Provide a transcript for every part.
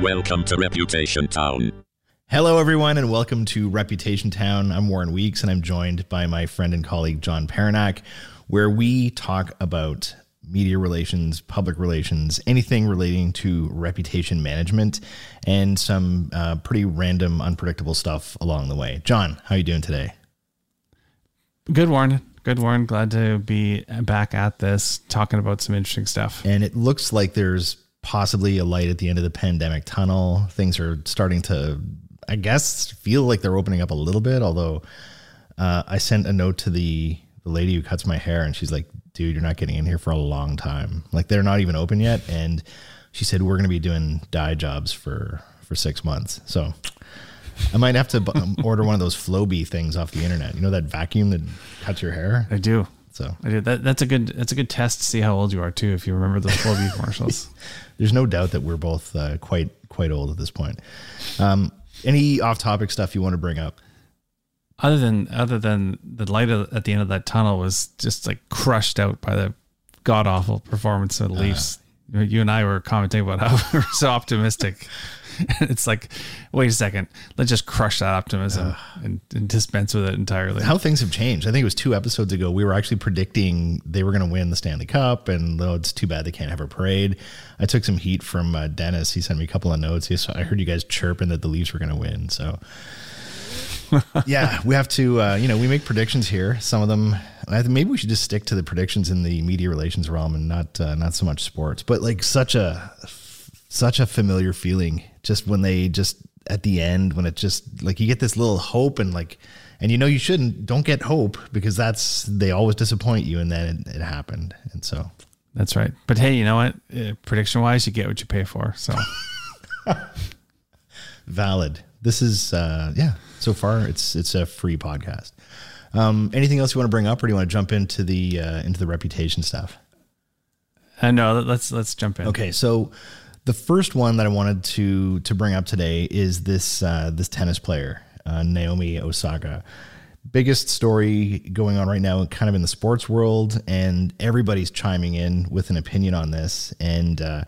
Welcome to Reputation Town. Hello, everyone, and welcome to Reputation Town. I'm Warren Weeks, and I'm joined by my friend and colleague John Paranak, where we talk about media relations, public relations, anything relating to reputation management, and some uh, pretty random, unpredictable stuff along the way. John, how are you doing today? Good, Warren. Good, Warren. Glad to be back at this, talking about some interesting stuff. And it looks like there's possibly a light at the end of the pandemic tunnel. Things are starting to, I guess, feel like they're opening up a little bit. Although uh, I sent a note to the the lady who cuts my hair, and she's like, "Dude, you're not getting in here for a long time. Like they're not even open yet." And she said we're going to be doing dye jobs for for six months. So I might have to b- order one of those Flowbee things off the internet. You know that vacuum that cuts your hair. I do. So I do. That, that's a good. That's a good test to see how old you are too. If you remember those Flowbee commercials. there's no doubt that we're both uh, quite quite old at this point. Um, any off topic stuff you want to bring up? Other than other than the light at the end of that tunnel was just like crushed out by the god awful performance of the Leafs. Uh, you and I were commenting about how we are so optimistic. it's like, wait a second, let's just crush that optimism uh, and, and, dispense with it entirely. How things have changed. I think it was two episodes ago. We were actually predicting they were going to win the Stanley Cup, and though it's too bad they can't have a parade. I took some heat from uh, Dennis. He sent me a couple of notes. He, I heard you guys chirping that the Leafs were going to win. So. yeah, we have to. Uh, you know, we make predictions here. Some of them, maybe we should just stick to the predictions in the media relations realm and not uh, not so much sports. But like such a such a familiar feeling just when they just at the end when it just like you get this little hope and like and you know you shouldn't don't get hope because that's they always disappoint you and then it, it happened and so that's right but hey you know what uh, prediction wise you get what you pay for so valid this is uh yeah so far it's it's a free podcast um anything else you want to bring up or do you want to jump into the uh into the reputation stuff uh, no let's let's jump in okay so the first one that I wanted to to bring up today is this uh, this tennis player, uh, Naomi Osaka. Biggest story going on right now, kind of in the sports world, and everybody's chiming in with an opinion on this. And uh,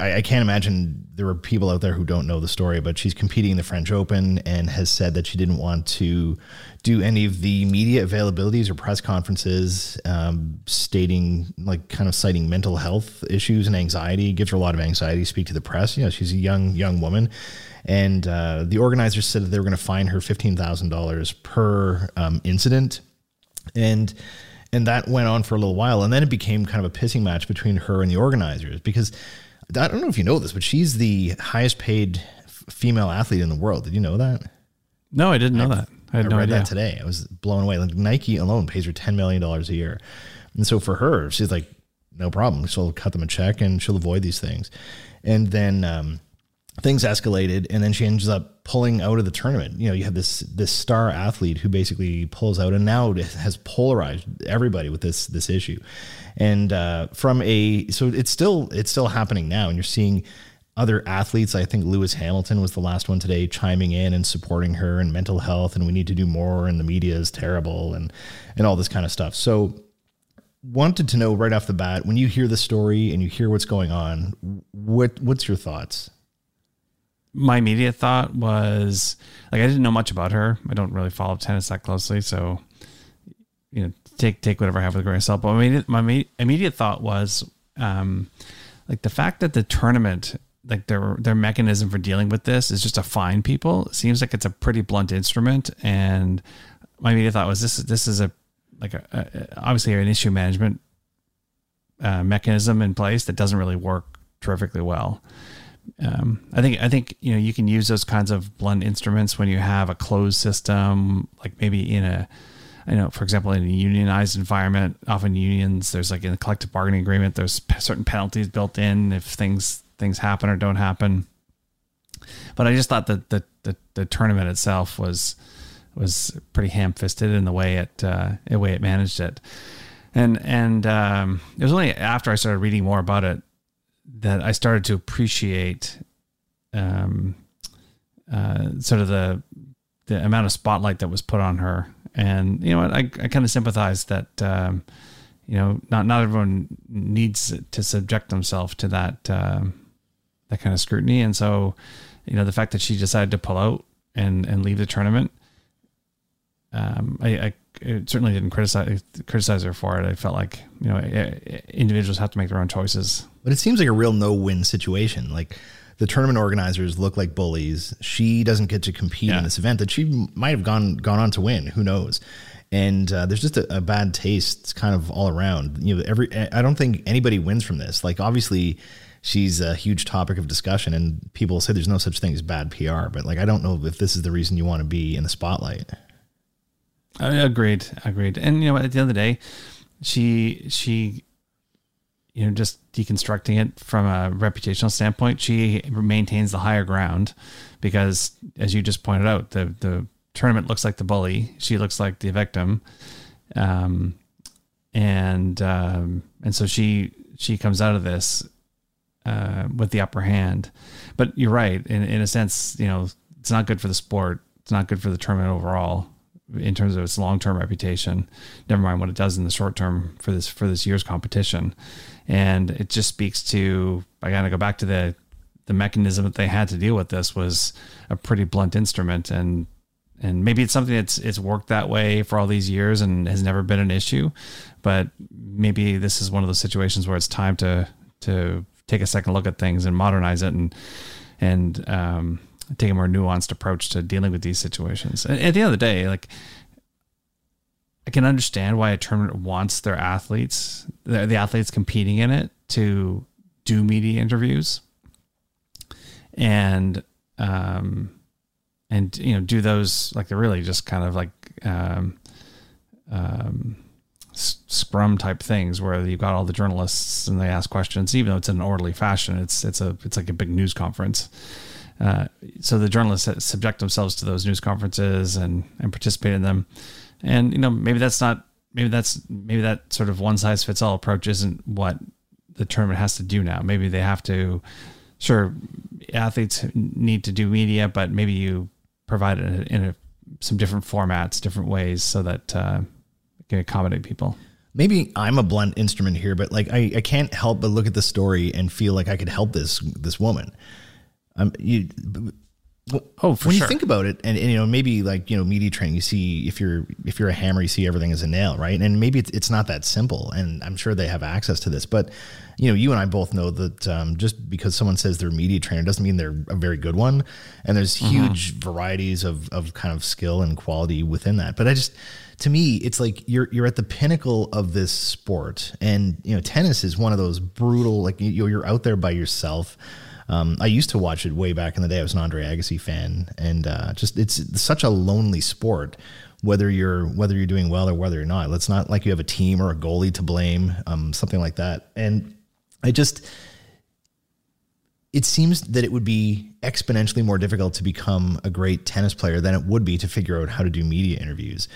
I, I, can't imagine there are people out there who don't know the story, but she's competing in the French Open and has said that she didn't want to do any of the media availabilities or press conferences, um, stating like kind of citing mental health issues and anxiety. It gives her a lot of anxiety to speak to the press. You know, she's a young young woman, and uh, the organizers said that they were going to fine her fifteen thousand dollars per um, incident, and and that went on for a little while, and then it became kind of a pissing match between her and the organizers because I don't know if you know this, but she's the highest paid female athlete in the world. Did you know that? No, I didn't know I, that. I had I no read idea. that today. I was blown away. Like Nike alone pays her ten million dollars a year, and so for her, she's like, no problem. She'll cut them a check and she'll avoid these things. And then um, things escalated, and then she ends up pulling out of the tournament. You know, you have this this star athlete who basically pulls out, and now has polarized everybody with this this issue. And uh, from a so it's still it's still happening now, and you're seeing other athletes. I think Lewis Hamilton was the last one today chiming in and supporting her and mental health and we need to do more and the media is terrible and and all this kind of stuff. So wanted to know right off the bat when you hear the story and you hear what's going on, what what's your thoughts? My immediate thought was like I didn't know much about her. I don't really follow tennis that closely, so you know, take take whatever I have with a grain of salt. But my, my immediate thought was um, like the fact that the tournament like their their mechanism for dealing with this is just to fine people. Seems like it's a pretty blunt instrument, and my immediate thought was this this is a like a, a obviously an issue management uh, mechanism in place that doesn't really work terrifically well. Um, I think I think you know you can use those kinds of blunt instruments when you have a closed system, like maybe in a I know, for example, in a unionized environment, often unions, there's like in a collective bargaining agreement, there's certain penalties built in if things things happen or don't happen. But I just thought that the the, the tournament itself was was pretty ham fisted in the way it uh, the way it managed it, and and um, it was only after I started reading more about it that I started to appreciate um, uh, sort of the the amount of spotlight that was put on her. And you know I, I kind of sympathize that um, you know not not everyone needs to subject themselves to that um, that kind of scrutiny. And so, you know, the fact that she decided to pull out and and leave the tournament, um, I, I certainly didn't criticize criticize her for it. I felt like you know individuals have to make their own choices. But it seems like a real no win situation. Like the tournament organizers look like bullies. She doesn't get to compete yeah. in this event that she might have gone gone on to win. Who knows? And uh, there's just a, a, bad taste, it's kind of all around. You know, every I don't think anybody wins from this. Like obviously, she's a huge topic of discussion, and people say there's no such thing as bad PR. But like, I don't know if this is the reason you want to be in the spotlight. I agreed, agreed. And you know, at the end of the day, she she you know, just deconstructing it from a reputational standpoint, she maintains the higher ground because, as you just pointed out, the the tournament looks like the bully, she looks like the victim, um, and um, and so she she comes out of this uh, with the upper hand. But you're right, in in a sense, you know, it's not good for the sport. It's not good for the tournament overall in terms of its long term reputation. Never mind what it does in the short term for this for this year's competition and it just speaks to I got to go back to the the mechanism that they had to deal with this was a pretty blunt instrument and and maybe it's something that's it's worked that way for all these years and has never been an issue but maybe this is one of those situations where it's time to to take a second look at things and modernize it and and um, take a more nuanced approach to dealing with these situations. And at the end of the day like I can understand why a tournament wants their athletes, the, the athletes competing in it, to do media interviews and um and you know do those like they're really just kind of like um um scrum type things where you've got all the journalists and they ask questions even though it's in an orderly fashion. It's it's a it's like a big news conference uh, so the journalists subject themselves to those news conferences and and participate in them and you know, maybe that's not maybe that's maybe that sort of one size fits all approach isn't what the tournament has to do now. Maybe they have to sure athletes need to do media, but maybe you provide it in a, some different formats, different ways so that uh, it can accommodate people maybe I'm a blunt instrument here, but like I, I can't help but look at the story and feel like I could help this this woman. Um, you, well, oh, when sure. you think about it, and, and, you know, maybe like you know, media training, you see if you're if you're a hammer, you see everything as a nail, right? And maybe it's, it's not that simple. And I'm sure they have access to this, but you know, you and I both know that um, just because someone says they're a media trainer doesn't mean they're a very good one. And there's mm-hmm. huge varieties of of kind of skill and quality within that. But I just to me, it's like you're you're at the pinnacle of this sport, and you know, tennis is one of those brutal like you, you're out there by yourself um, I used to watch it way back in the day. I was an Andre Agassi fan, and uh, just it's such a lonely sport. Whether you're whether you're doing well or whether you're not, it's not like you have a team or a goalie to blame, um, something like that. And I just it seems that it would be exponentially more difficult to become a great tennis player than it would be to figure out how to do media interviews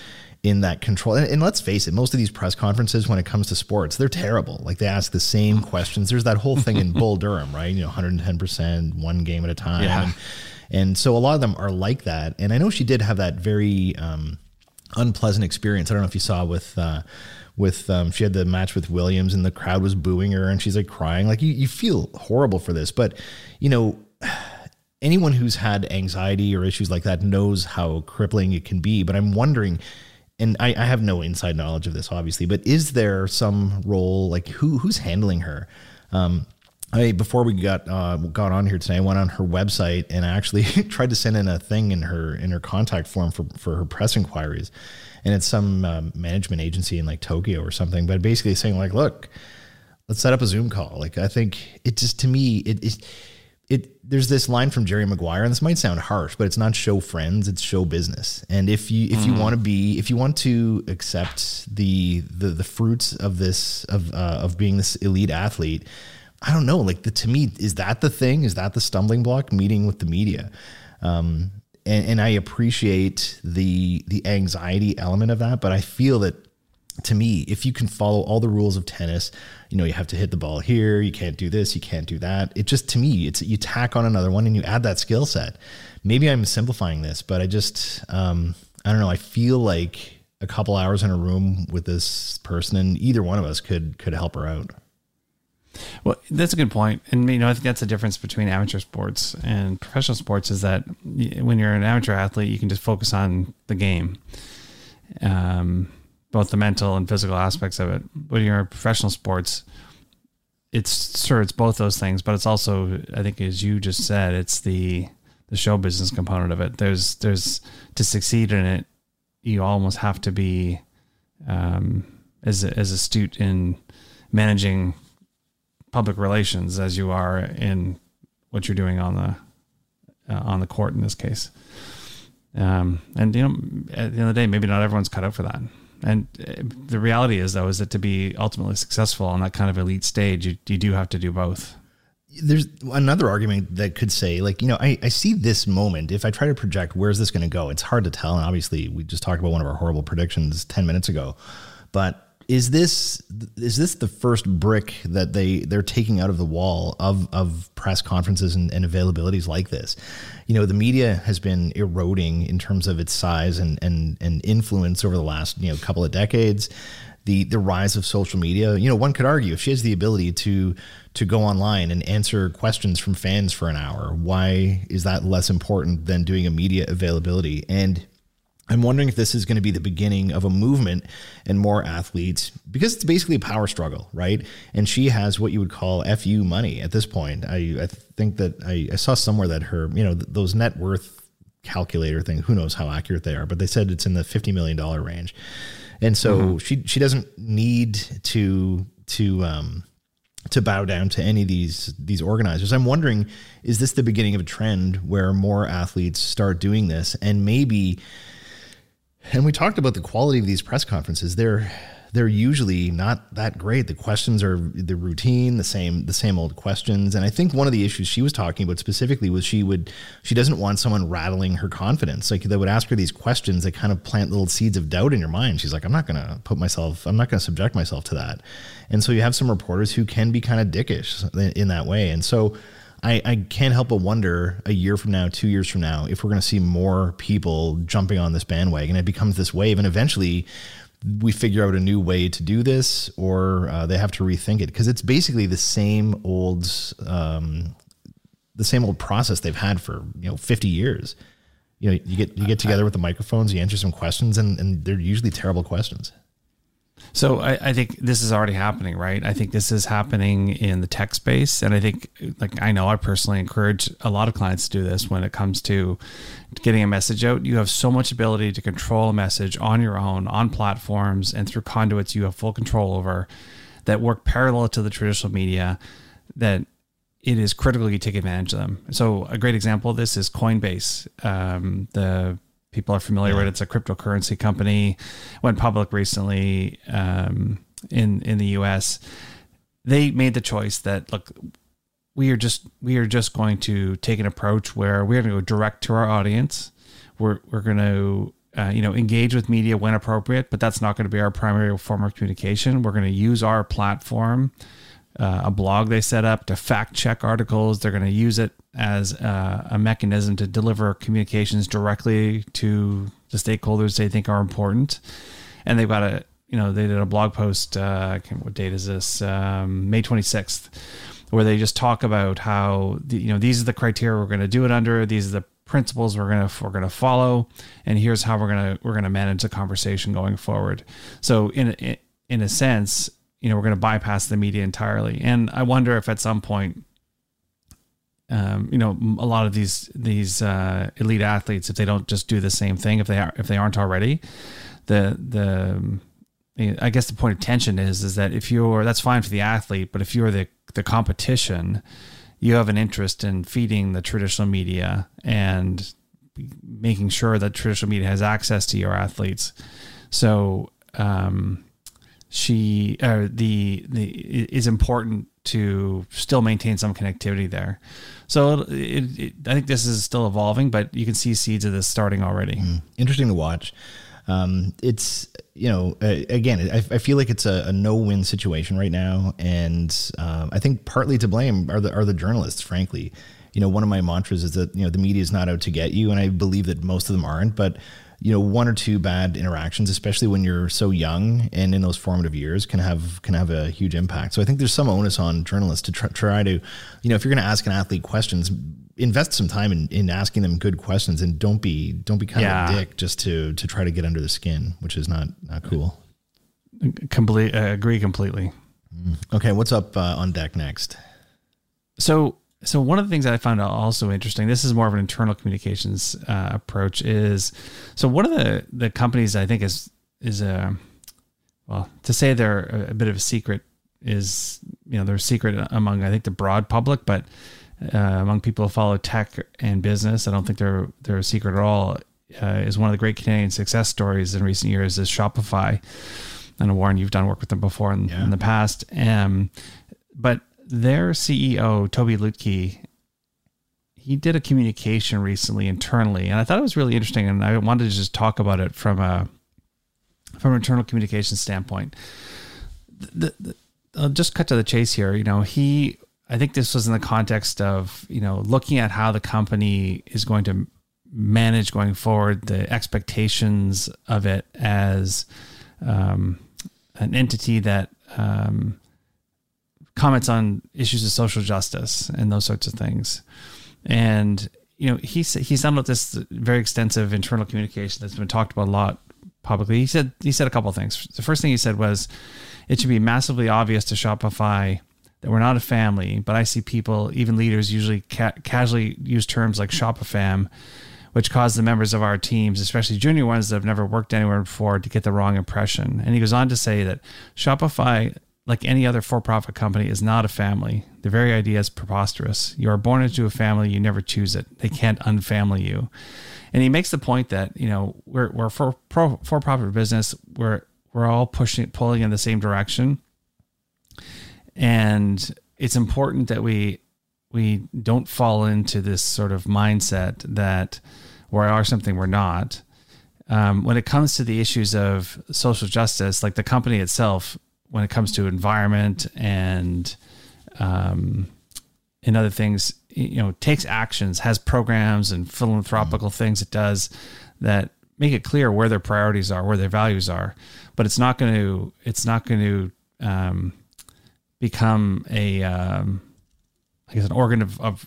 in that control. And, and, let's face it, most of these press conferences, when it comes to sports, they're terrible. Like they ask the same questions. There's that whole thing in Bull Durham, right? You know, 110%, one game at a time. Yeah. And, and, so a lot of them are like that. And I know she did have that very um, unpleasant experience. I don't know if you saw with. Uh, with um, she had the match with Williams and the crowd was booing her and she's like crying like you, you feel horrible for this but you know anyone who's had anxiety or issues like that knows how crippling it can be but i'm wondering and I, I, have no inside knowledge of this, obviously, but is there some role like who who's handling her? Um, I before we got uh, got on here today, I went on her website and I actually tried to send in a thing in her in her contact form for for her press inquiries, and it's some um, management agency in like Tokyo or something, but basically saying like, look, let's set up a Zoom call. Like I think it just to me it is it there's this line from Jerry Maguire, and this might sound harsh, but it's not show friends, it's show business. And if you if mm. you want to be if you want to accept the the the fruits of this of uh, of being this elite athlete, I don't know. Like the to me, is that the thing? Is that the stumbling block? Meeting with the media. Um, and, and I appreciate the the anxiety element of that, but I feel that to me, if you can follow all the rules of tennis, you know, you have to hit the ball here, you can't do this, you can't do that. It just to me, it's you tack on another one and you add that skill set. Maybe I'm simplifying this, but I just um, I don't know. I feel like a couple hours in a room with this person, and either one of us could could help her out. Well, that's a good point, and you know I think that's the difference between amateur sports and professional sports is that when you're an amateur athlete, you can just focus on the game. Um, both the mental and physical aspects of it. When you're in professional sports, it's sure it's both those things, but it's also I think as you just said, it's the the show business component of it. There's there's to succeed in it, you almost have to be um, as as astute in managing public relations as you are in what you're doing on the uh, on the court in this case. Um, and you know, at the end of the day, maybe not everyone's cut out for that. And uh, the reality is, though, is that to be ultimately successful on that kind of elite stage, you, you do have to do both. There's another argument that could say, like, you know, I, I see this moment. If I try to project where's this going to go, it's hard to tell. And obviously, we just talked about one of our horrible predictions 10 minutes ago. But is this is this the first brick that they they're taking out of the wall of of press conferences and, and, availabilities like this? You know the media has been eroding in terms of its size and and and influence over the last you know couple of decades. The the rise of social media you know one could argue if she has the ability to to go online and answer questions from fans for an hour why is that less important than doing a media availability? And I'm wondering if this is going to be the beginning of a movement and more athletes because it's basically a power struggle, right? And she has what you would call FU money at this point. I, I think that I, I saw somewhere that her, you know, those net worth calculator thing, who knows how accurate they are, but they said it's in the $50 million range. And so mm-hmm. she, she doesn't need to, to, um, to bow down to any of these these organizers. I'm wondering, is this the beginning of a trend where more athletes start doing this, and maybe and we talked about the quality of these press conferences. They're they're usually not that great. The questions are the routine, the same the same old questions. And I think one of the issues she was talking about specifically was she would she doesn't want someone rattling her confidence. Like they would ask her these questions that kind of plant little seeds of doubt in your mind. She's like, I'm not gonna put myself, I'm not gonna subject myself to that. And so you have some reporters who can be kind of dickish in that way. And so I, I can't help but wonder a year from now, two years from now, if we're going to see more people jumping on this bandwagon. It becomes this wave, and eventually we figure out a new way to do this, or uh, they have to rethink it because it's basically the same old, um, the same old process they've had for you know fifty years. You know, you get you get together with the microphones, you answer some questions, and, and they're usually terrible questions. So I, I, think this is already happening, right? I think this is happening in the tech space, and I think, like I know, I personally encourage a lot of clients to do this when it comes to getting a message out. You have so much ability to control a message on your own, on platforms, and through conduits you have full control over that work parallel to the traditional media. That it is critical you take advantage of them. So a great example of this is Coinbase, um, the people are familiar yeah. with. It's a cryptocurrency company. Went public recently um, in in the U.S. They made the choice that look, we are just we are just going to take an approach where we're going to go direct to our audience. We're we're going to uh, you know engage with media when appropriate, but that's not going to be our primary form of communication. We're going to use our platform uh, a blog they set up to fact check articles. They're going to use it as a, a, mechanism to deliver communications directly to the stakeholders they think are important. And they've got a, you know, they did a blog post. Uh, what date is this? Um, May 26th, where they just talk about how, the, you know, these are the criteria we're going to do it under. These are the principles we're going to we're to follow and here's how we're going to we're to manage the conversation going forward so in in a sense you know, we're going to bypass the media entirely. And I wonder if at some point, um, you know, a lot of these these uh, elite athletes, if they don't just do the same thing, if they are if they aren't already, the the I guess the point of tension is is that if you're that's fine for the athlete, but if you're the the competition, you have an interest in feeding the traditional media and making sure that traditional media has access to your athletes. So um, she uh, the the is important to still maintain some connectivity there. So it, it, I think this is still evolving, but you can see seeds of this starting already. Mm, interesting to watch. Um, it's you know uh, again, I, I, feel like it's a, a no-win situation right now, and um, I think partly to blame are the are the journalists, frankly. You know, one of my mantras is that you know the media is not out to get you, and I believe that most of them aren't, but you know one or two bad interactions especially when you're so young and in those formative years can have can have a huge impact so i think there's some onus on journalists to try, try to you know if you're going to ask an athlete questions invest some time in, in asking them good questions and don't be don't be kind yeah. of a dick just to to try to get under the skin which is not not cool complete uh, agree completely mm. okay what's up uh, on deck next so so one of the things that I found also interesting, this is more of an internal communications uh, approach, is so one of the the companies I think is is a well to say they're a bit of a secret is you know they're a secret among I think the broad public, but uh, among people who follow tech and business, I don't think they're they're a secret at all. Uh, is one of the great Canadian success stories in recent years is Shopify. And Warren, you've done work with them before in, yeah. in the past. Um, but their CEO, Tobi Lutke, he did a communication recently internally, and I thought it was really interesting, and I wanted to just talk about it from a from an internal communication standpoint. The, the, I'll just cut to the chase here. You know, he I think this was in the context of you know looking at how the company is going to manage going forward, the expectations of it as um, an entity that um, comments on issues of social justice and those sorts of things. And you know, he's he's done with this very extensive internal communication that's been talked about a lot publicly. He said he said a couple of things. The first thing he said was, it should be massively obvious to Shopify that we're not a family, but I see people, even leaders, usually ca- casually use terms like Shopifam, which cause the members of our teams, especially junior ones that have never worked anywhere before, to get the wrong impression. And he goes on to say that Shopify like any other for profit company, is not a family. The very idea is preposterous. You are born into a family, you never choose it. They can't unfamily you. And he makes the point that, you know, we're, we're for for profit business, we're we're all pushing pulling in the same direction. And it's important that we we don't fall into this sort of mindset that we are something we're not. Um, when it comes to the issues of social justice, like the company itself when it comes to environment and um, and other things, you know, takes actions, has programs and philanthropical mm-hmm. things it does that make it clear where their priorities are, where their values are. But it's not going to it's not going to um, become a um, I guess an organ of, of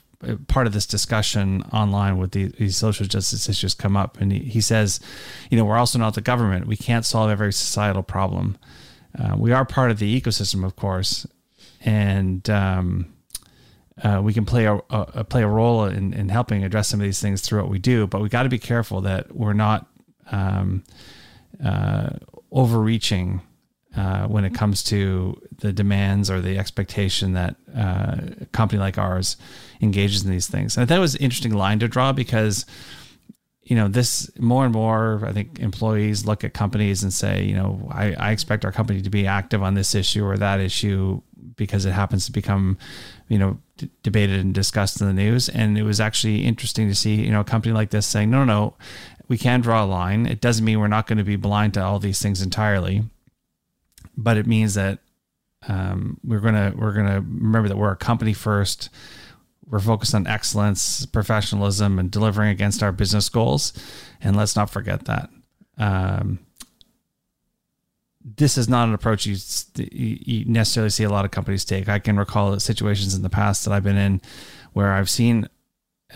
part of this discussion online with the, these social justice issues come up and he, he says you know we're also not the government we can't solve every societal problem uh, we are part of the ecosystem, of course, and um, uh, we can play a, a, play a role in, in helping address some of these things through what we do. But we got to be careful that we're not um, uh, overreaching uh, when it comes to the demands or the expectation that uh, a company like ours engages in these things. And that was an interesting line to draw because you know, this more and more, I think employees look at companies and say, you know, I, I expect our company to be active on this issue or that issue because it happens to become, you know, d- debated and discussed in the news. And it was actually interesting to see, you know, a company like this saying, no, no, no, we can draw a line. It doesn't mean we're not going to be blind to all these things entirely, but it means that um, we're gonna we're gonna remember that we're a company first we're focused on excellence, professionalism, and delivering against our business goals. And let's not forget that. Um, this is not an approach you, you necessarily see a lot of companies take. I can recall situations in the past that I've been in where I've seen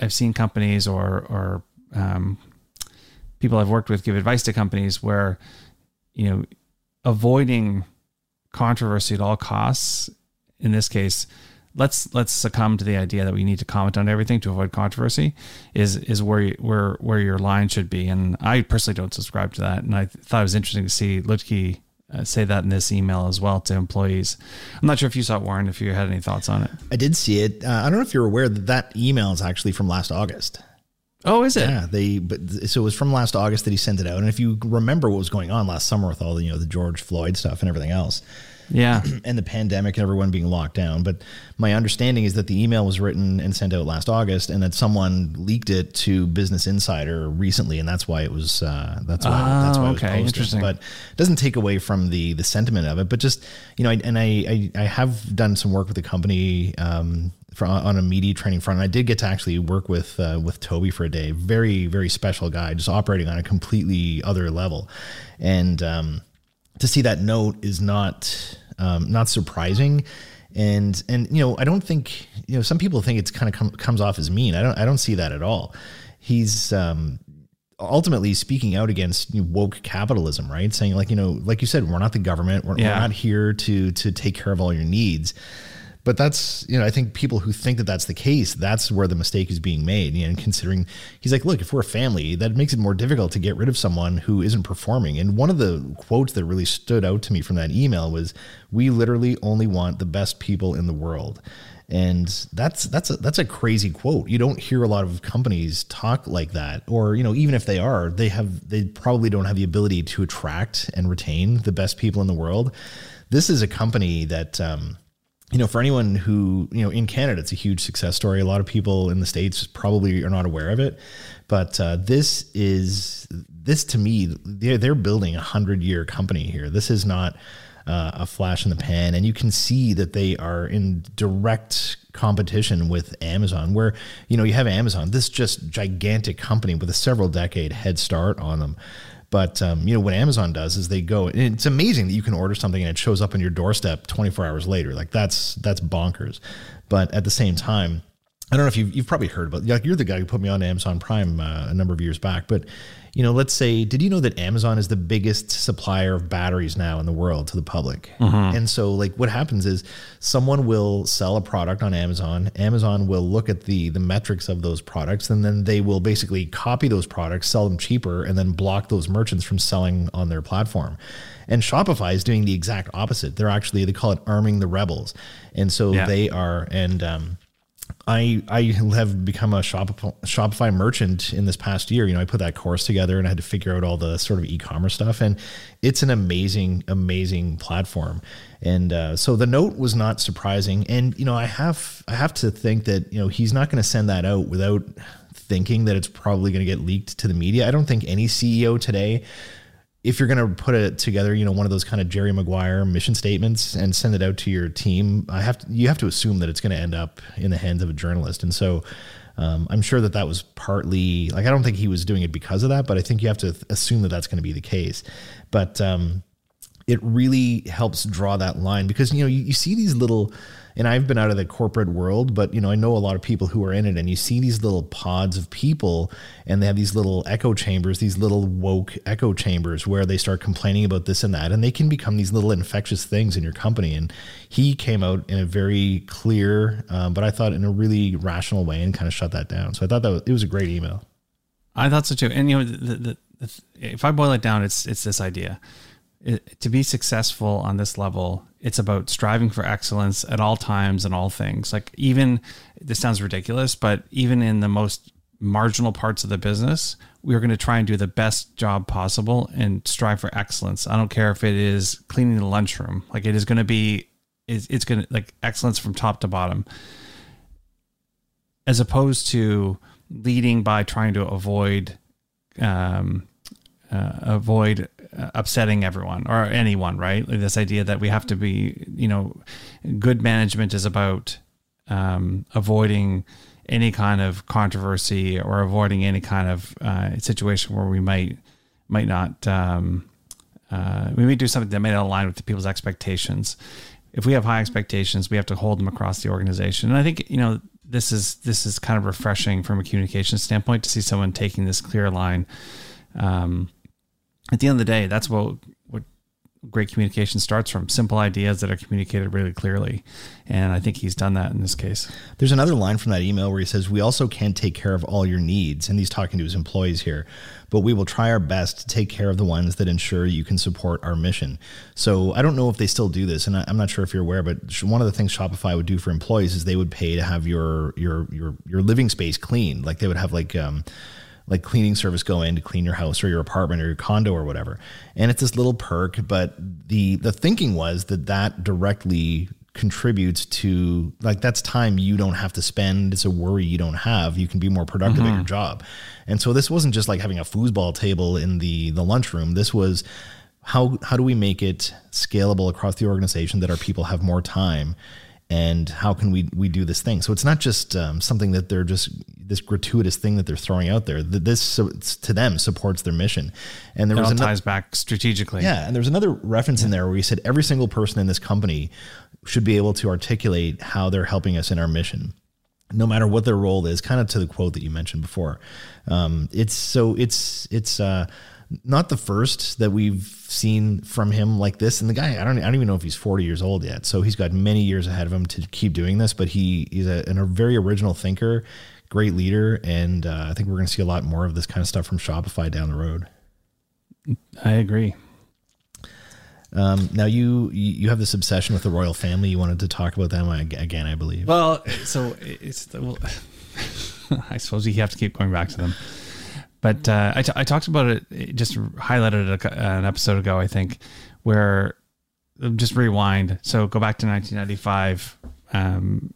I've seen companies or or um, people I've worked with give advice to companies where you know avoiding controversy at all costs. In this case, let's let's succumb to the idea that we need to comment on everything to avoid controversy is is where you, where where your line should be and I personally don't subscribe to that and I thought it was interesting to see Lutke uh, say that in this email as well to employees. I'm not sure if you saw it, Warren, if you had any thoughts on it. I did see it. Uh, I don't know if you're aware that that email is actually from last August. Oh, is it? Yeah, they but so it was from last August that he sent it out. And if you remember what was going on last summer with all the you know the George Floyd stuff and everything else, Yeah. and the pandemic and everyone being locked down. But my understanding is that the email was written and sent out last August, and that someone leaked it to Business Insider recently, and that's why it was uh, that's why Oh, that's why it was okay. posted. Interesting. But it doesn't take away from the the sentiment of it. But just you know, I, and I, I I have done some work with the company. Um, for, on a media training front, and I did get to actually work with uh, with Tobi for a day. Very very special guy, just operating on a completely other level, and um, to see that note is not um, not surprising. And and you know I don't think you know some people think it's kind of com- comes off as mean. I don't I don't see that at all. He's um, ultimately speaking out against you know, woke capitalism right? Saying like you know like you said we're not the government. We're, Yeah. we're not here to to take care of all your needs but that's you know i think people who think that that's the case that's where the mistake is being made you know, and considering he's like look if we're a family that makes it more difficult to get rid of someone who isn't performing and one of the quotes that really stood out to me from that email was we literally only want the best people in the world and that's that's a, that's a crazy quote. You don't hear a lot of companies talk like that, or you know, even if they are, they have they probably don't have the ability to attract and retain the best people in the world. This is a company that um, you know, for anyone who, you know, in Canada, it's a huge success story. A lot of people in the States probably are not aware of it. But uh, this is, this to me, they're, they're building a hundred year company here. This is not uh, a flash in the pan. And you can see that they are in direct competition with Amazon, where, you know, you have Amazon, this just gigantic company with a several decade head start on them. But um, you know what Amazon does is they go. And it's amazing that you can order something and it shows up on your doorstep 24 hours later. Like that's that's bonkers. But at the same time, I don't know if you've, you've probably heard about. Like you're the guy who put me on Amazon Prime uh, a number of years back. But you know, let's say, did you know that Amazon is the biggest supplier of batteries now in the world to the public? And so, like, what happens is someone will sell a product on Amazon. Amazon will look at the the metrics of those products, and then they will basically copy those products, sell them cheaper, and then block those merchants from selling on their platform. And Shopify is doing the exact opposite. They're actually they call it arming the rebels, and so Yeah. they are and. Um, I I have become a Shopify, Shopify merchant in this past year. You know, I put that course together and I had to figure out all the sort of e-commerce stuff, and it's an amazing, amazing platform. And uh, so the note was not surprising. And you know, I have I have to think that you know he's not going to send that out without thinking that it's probably going to get leaked to the media. I don't think any CEO today if you're going to put it together, you know, one of those kind of Jerry Maguire mission statements and send it out to your team, I have to, you have to assume that it's going to end up in the hands of a journalist. And so um, I'm sure that that was partly like, I don't think he was doing it because of that, but I think you have to assume that that's going to be the case. But, um, it really helps draw that line because you know you, you see these little and I've been out of the corporate world, but you know, I know a lot of people who are in it and you see these little pods of people and they have these little echo chambers, these little woke echo chambers where they start complaining about this and that and they can become these little infectious things in your company. And he came out in a very clear, um, but I thought in a really rational way and kind of shut that down. So I thought that was, it was a great email. I thought so too. And you know, the, the, the, if I boil it down, it's it's this idea: it, to be successful on this level, it's about striving for excellence at all times and all things. Like even this sounds ridiculous, but even in the most marginal parts of the business, we're going to try and do the best job possible and strive for excellence. I don't care if it is cleaning the lunchroom; like it is going to be, it's, it's going to like excellence from top to bottom as opposed to leading by trying to avoid um, uh, avoid upsetting everyone or anyone, right? This idea that we have to be, you know, good management is about um, avoiding any kind of controversy or avoiding any kind of uh, situation where we might might not um, uh, we may do something that may not align with the people's expectations. If we have high expectations, we have to hold them across the organization. And I think you know this is this is kind of refreshing from a communication standpoint to see someone taking this clear line. Um, at the end of the day, that's what what great communication starts from: simple ideas that are communicated really clearly. And I think he's done that in this case. There's another line from that email where he says, We also can't take care of all your needs. And he's talking to his employees here, but we will try our best to take care of the ones that ensure you can support our mission. So I don't know if they still do this. And I'm not sure if you're aware, but one of the things Shopify would do for employees is they would pay to have your, your, your, your living space cleaned. Like they would have like, um, like cleaning service go in to clean your house or your apartment or your condo or whatever. And it's this little perk, but the the thinking was that that directly contributes to like that's time you don't have to spend. It's a worry you don't have. You can be more productive at your mm-hmm. job. And so this wasn't just like having a foosball table in the the lunchroom. This was how how do we make it scalable across the organization that our people have more time and how can we we do this thing so it's not just um, something that they're just this gratuitous thing that they're throwing out there that this so it's, to them supports their mission and there It was all another ties back strategically. yeah, and there's another reference in there where he said every single person in this company should be able to articulate how they're helping us in our mission, no matter what their role is. Kind of to the quote that you mentioned before. Um, it's so it's it's uh, not the first that we've seen from him like this. And the guy, I don't I don't even know if he's 40 years old yet, so he's got many years ahead of him to keep doing this. But he he's a, a very original thinker. Great leader, and uh, I think we're going to see a lot more of this kind of stuff from Shopify down the road. I agree. Um, now you you have this obsession with the royal family. You wanted to talk about them again, I believe. Well, so it's the, well, I suppose you have to keep going back to them. But uh, I, t- I talked about it, just highlighted it a, an episode ago, I think, where just rewind. So go back to 1995. Um,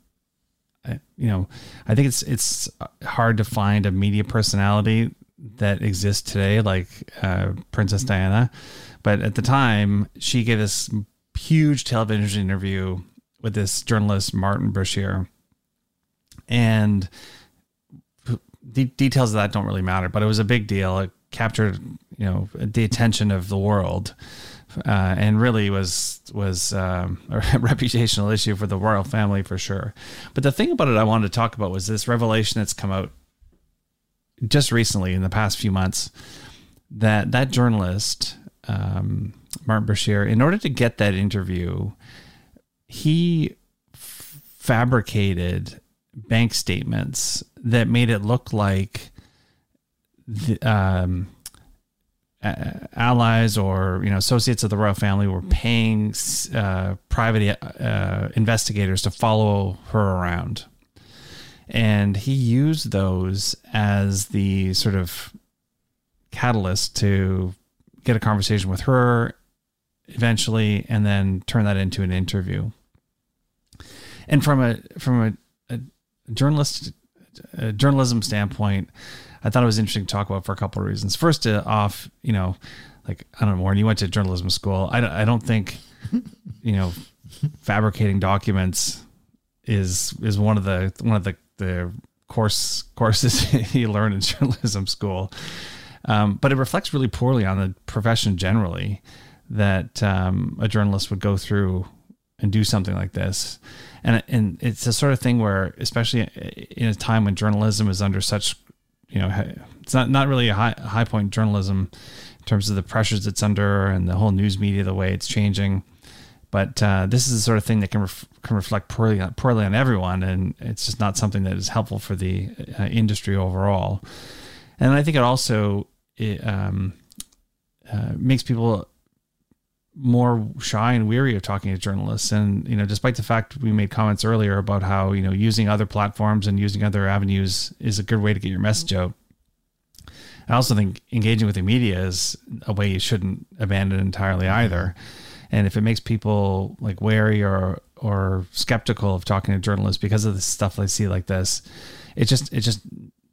I- you know, I think it's it's hard to find a media personality that exists today like uh, Princess Diana, but at the time she gave this huge television interview with this journalist Martin Bashir, and details of that don't really matter, but it was a big deal. It captured, you know, the attention of the world, uh, and really was was um, a reputational issue for the royal family for sure. But the thing about it I wanted to talk about was this revelation that's come out just recently in the past few months that that journalist um, Martin Bashir, in order to get that interview, he f- fabricated bank statements that made it look like the um, allies or you know associates of the royal family were paying uh, private uh, investigators to follow her around, and he used those as the sort of catalyst to get a conversation with her eventually, and then turn that into an interview. And from a from a journalist a journalism standpoint, I thought it was interesting to talk about for a couple of reasons. First, uh, off, you know, like I don't know, Warren, you went to journalism school. I don't, I don't think, you know, fabricating documents is is one of the one of the the course courses you learn in journalism school. Um, but it reflects really poorly on the profession generally that um, a journalist would go through and do something like this. And and it's a sort of thing where, especially in a time when journalism is under such, you know, it's not not really a high high point journalism in terms of the pressures it's under and the whole news media, the way it's changing. But uh, this is the sort of thing that can ref- can reflect poorly on, poorly on everyone, and it's just not something that is helpful for the uh, industry overall. And I think it also it, um, uh, makes people more shy and weary of talking to journalists. And, you know, despite the fact we made comments earlier about how, you know, using other platforms and using other avenues is a good way to get your message out. I also think engaging with the media is a way you shouldn't abandon entirely either. And if it makes people like wary or or skeptical of talking to journalists because of the stuff they see like this, it's just it's just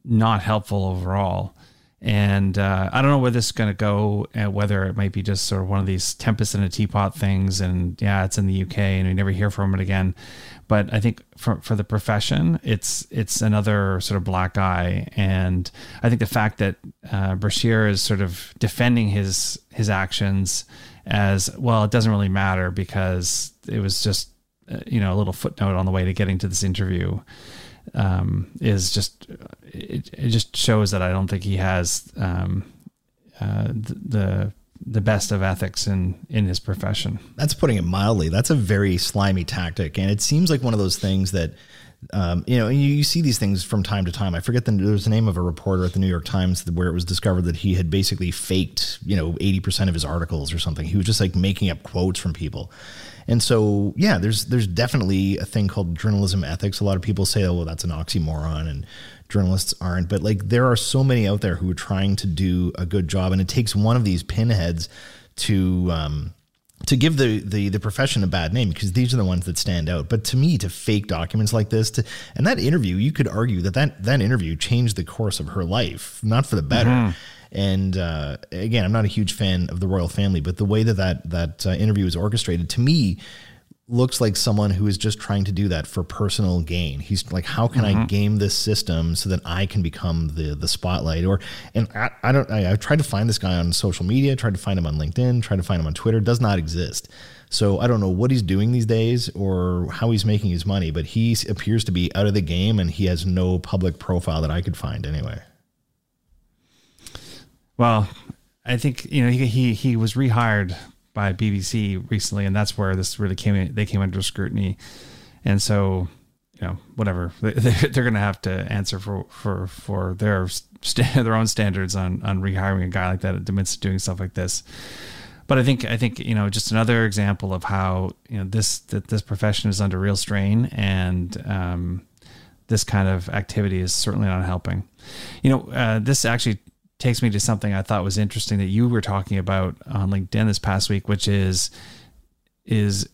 not helpful overall. And uh, I don't know where this is going to go, and whether it might be just sort of one of these tempest in a teapot things. And yeah, it's in the UK, and we never hear from it again. But I think for for the profession, it's it's another sort of black eye. And I think the fact that uh, Bashir is sort of defending his his actions as well, it doesn't really matter because it was just uh, you know a little footnote on the way to getting to this interview um, is just it, it just shows that I don't think he has um, uh, the, the the best of ethics in in his profession. That's putting it mildly. That's a very slimy tactic, and it seems like one of those things that um, you know, you, you, see these things from time to time. I forget the there's the name of a reporter at the New York Times where it was discovered that he had basically faked, you know, 80% of his articles or something. He was just like making up quotes from people. And so, yeah, there's there's definitely a thing called journalism ethics. A lot of people say, "Oh, well, that's an oxymoron," and journalists aren't. But like, there are so many out there who are trying to do a good job, and it takes one of these pinheads to um, to give the, the the profession a bad name because these are the ones that stand out. But to me, to fake documents like this, to and that interview, you could argue that that, that interview changed the course of her life, not for the better. Mm-hmm. And uh, again, I'm not a huge fan of the royal family, but the way that that that uh, interview was orchestrated to me looks like someone who is just trying to do that for personal gain. He's like, how can mm-hmm. I game this system so that I can become the the spotlight? Or and I, I don't. I, have tried to find this guy on social media, tried to find him on LinkedIn, tried to find him on Twitter. Does not exist. So I don't know what he's doing these days or how he's making his money, but he appears to be out of the game and he has no public profile that I could find anyway. Well, I think you know he he, he was rehired by BBC recently, and that's where this really came in, they came under scrutiny, and so you know whatever they're going to have to answer for for for their their own standards on on rehiring a guy like that amidst doing stuff like this. But I think I think you know just another example of how you know this that this profession is under real strain and. Um, this kind of activity is certainly not helping. You know, uh, this actually takes me to something I thought was interesting that you were talking about on LinkedIn this past week, which is is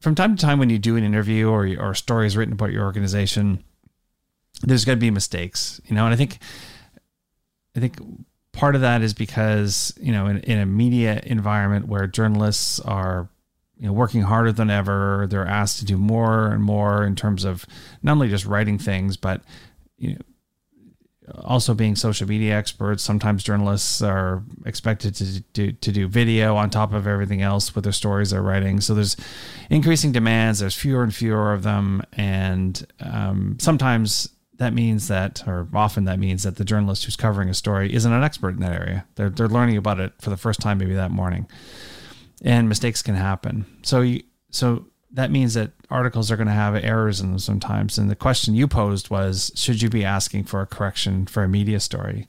from time to time when you do an interview or or stories written about your organization, there's going to be mistakes, you know, and I think I think part of that is because you know in, in a media environment where journalists are you know working harder than ever, they're asked to do more and more in terms of not only just writing things, but you know also being social media experts, sometimes journalists are expected to do, to do video on top of everything else with their stories they're writing. So there's increasing demands. There's fewer and fewer of them, and um, sometimes that means that, or often that means that the journalist who's covering a story isn't an expert in that area. They're they're learning about it for the first time maybe that morning, and mistakes can happen. So you, so that means that articles are going to have errors in them sometimes. And the question you posed was, should you be asking for a correction for a media story?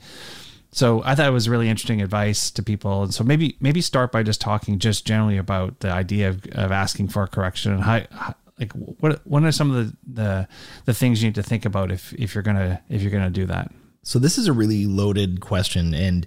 So I thought it was really interesting advice to people. And so maybe maybe start by just talking just generally about the idea of, of asking for a correction and how, how like what what are some of the, the the things you need to think about if if you're gonna if you're gonna do that. So this is a really loaded question and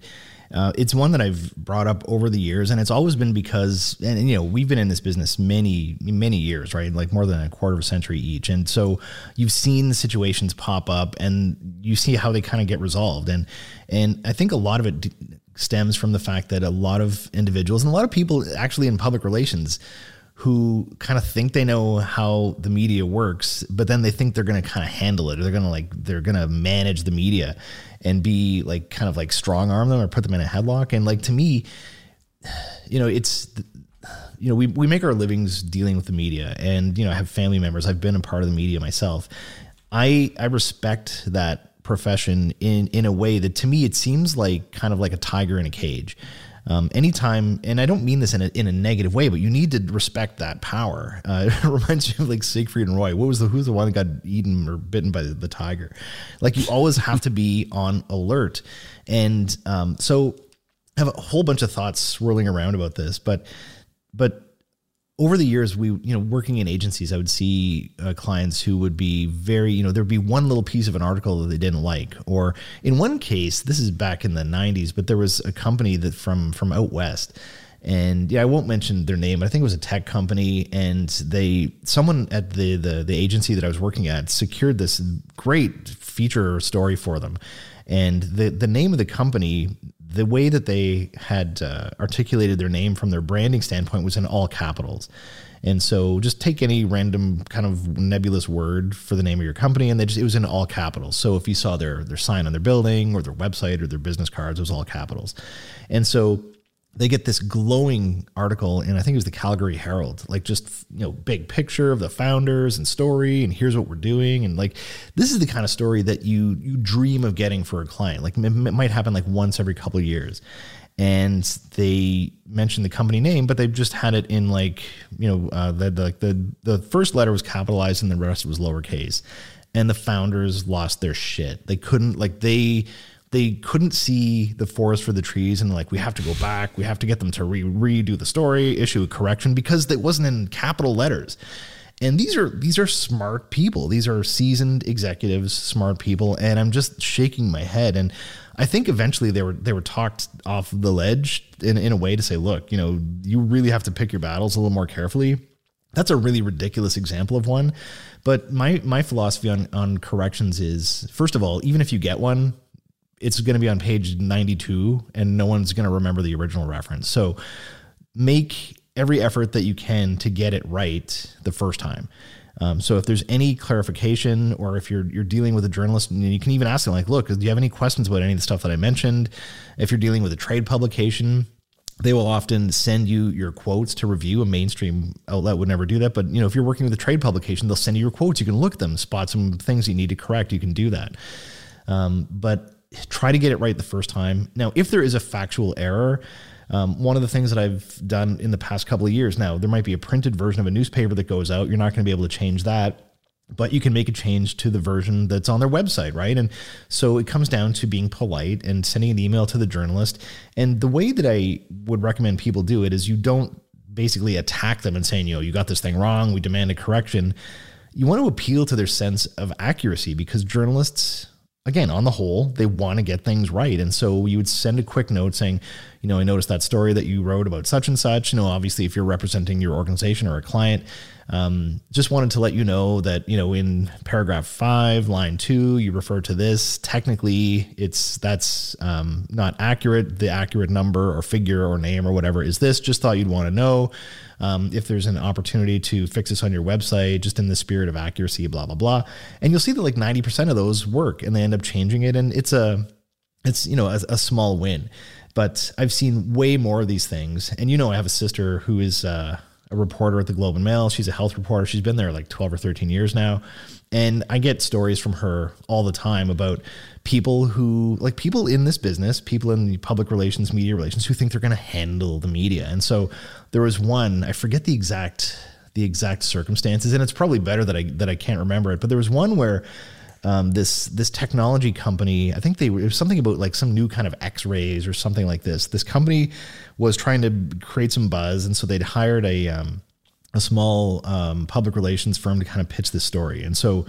uh, it's one that I've brought up over the years, and it's always been because, and, and, you know, we've been in this business many, many years, right? Like more than a quarter of a century each, and so you've seen the situations pop up, and you see how they kind of get resolved, and and I think a lot of it stems from the fact that a lot of individuals and a lot of people actually in public relations who kind of think they know how the media works, but then they think they're going to kind of handle it or they're going to like they're going to manage the media and be like kind of like strong arm them or put them in a headlock. And like to me, you know, it's you know, we we make our livings dealing with the media and you know, I have family members. I've been a part of the media myself. I I respect that profession in in a way that to me it seems like kind of like a tiger in a cage um, anytime, and I don't mean this in a, in a negative way, but you need to respect that power. Uh, it reminds you of like Siegfried and Roy. What was the who's the one that got eaten or bitten by the, the tiger? Like you always have to be on alert, and um, so I have a whole bunch of thoughts swirling around about this, but but over the years, we, you know, working in agencies, I would see uh, clients who would be very, you know, there'd be one little piece of an article that they didn't like, or in one case, this is back in the '90s, but there was a company that from from out west, and yeah, I won't mention their name, but I think it was a tech company, and they, someone at the the the agency that I was working at, secured this great feature story for them, and the the name of the company the way that they had uh, articulated their name from their branding standpoint was in all capitals. And so just take any random kind of nebulous word for the name of your company and they just it was in all capitals. So if you saw their their sign on their building or their website or their business cards, it was all capitals. And so they get this glowing article and I think it was the Calgary Herald, like just you know big picture of the founders and story and here's what we're doing and like this is the kind of story that you you dream of getting for a client. Like it might happen like once every couple of years. And they mentioned the company name, but they just had it in like you know uh, the, the the the first letter was capitalized and the rest was lowercase and the founders lost their shit. They couldn't like they they couldn't see the forest for the trees and like we have to go back. We have to get them to re- redo the story issue a correction because it wasn't in capital letters. And these are these are smart people. These are seasoned executives smart people. And i'm just shaking my head. And i think eventually they were they were talked off the ledge in, in a way to say look you know you really have to pick your battles a little more carefully. That's a really ridiculous example of one. But my my philosophy on on corrections is first of all even if you get one it's going to be on page 92 and no one's going to remember the original reference. So make every effort that you can to get it right the first time. Um, so if there's any clarification or if you're you're dealing with a journalist, and you can even ask them like, look, do you have any questions about any of the stuff that I mentioned? If you're dealing with a trade publication, they will often send you your quotes to review. A mainstream outlet would never do that, but you know if you're working with a trade publication, they'll send you your quotes. You can look at them, spot some things you need to correct. You can do that. Um, but try to get it right the first time. Now, if there is a factual error, um, one of the things that I've done in the past couple of years now, there might be a printed version of a newspaper that goes out. You're not going to be able to change that but you can make a change to the version that's on their website, right? And so it comes down to being polite and sending an email to the journalist. And the way that I would recommend people do it is you don't basically attack them and saying, you know, you got this thing wrong, we demand a correction. You want to appeal to their sense of accuracy because journalists again, on the whole, they want to get things right. And so you would send a quick note saying, you know, I noticed that story that you wrote about such and such. You know, obviously, if you're representing your organization or a client, um, just wanted to let you know that, you know, in paragraph five, line two, you refer to this. Technically, it's that's um, not accurate. The accurate number or figure or name or whatever is this. Just thought you'd want to know. Um, if there's an opportunity to fix this on your website, just in the spirit of accuracy, blah blah blah, and you'll see that like 90% of those work, and they end up changing it, and it's a it's you know a, a small win. But I've seen way more of these things, and you know I have a sister who is. Uh, a reporter at the Globe and Mail. She's a health reporter. She's been there like 12 or 13 years now. And I get stories from her all the time about people who, like people in this business, people in the public relations, media relations, who think they're going to handle the media. And so there was one, I forget the exact the exact circumstances, and it's probably better that I that I can't remember it. But there was one where um, this this technology company, I think they it was something about like some new kind of X-rays or something like this. This company was trying to create some buzz, and so they'd hired a um, a small um, public relations firm to kind of pitch this story. And so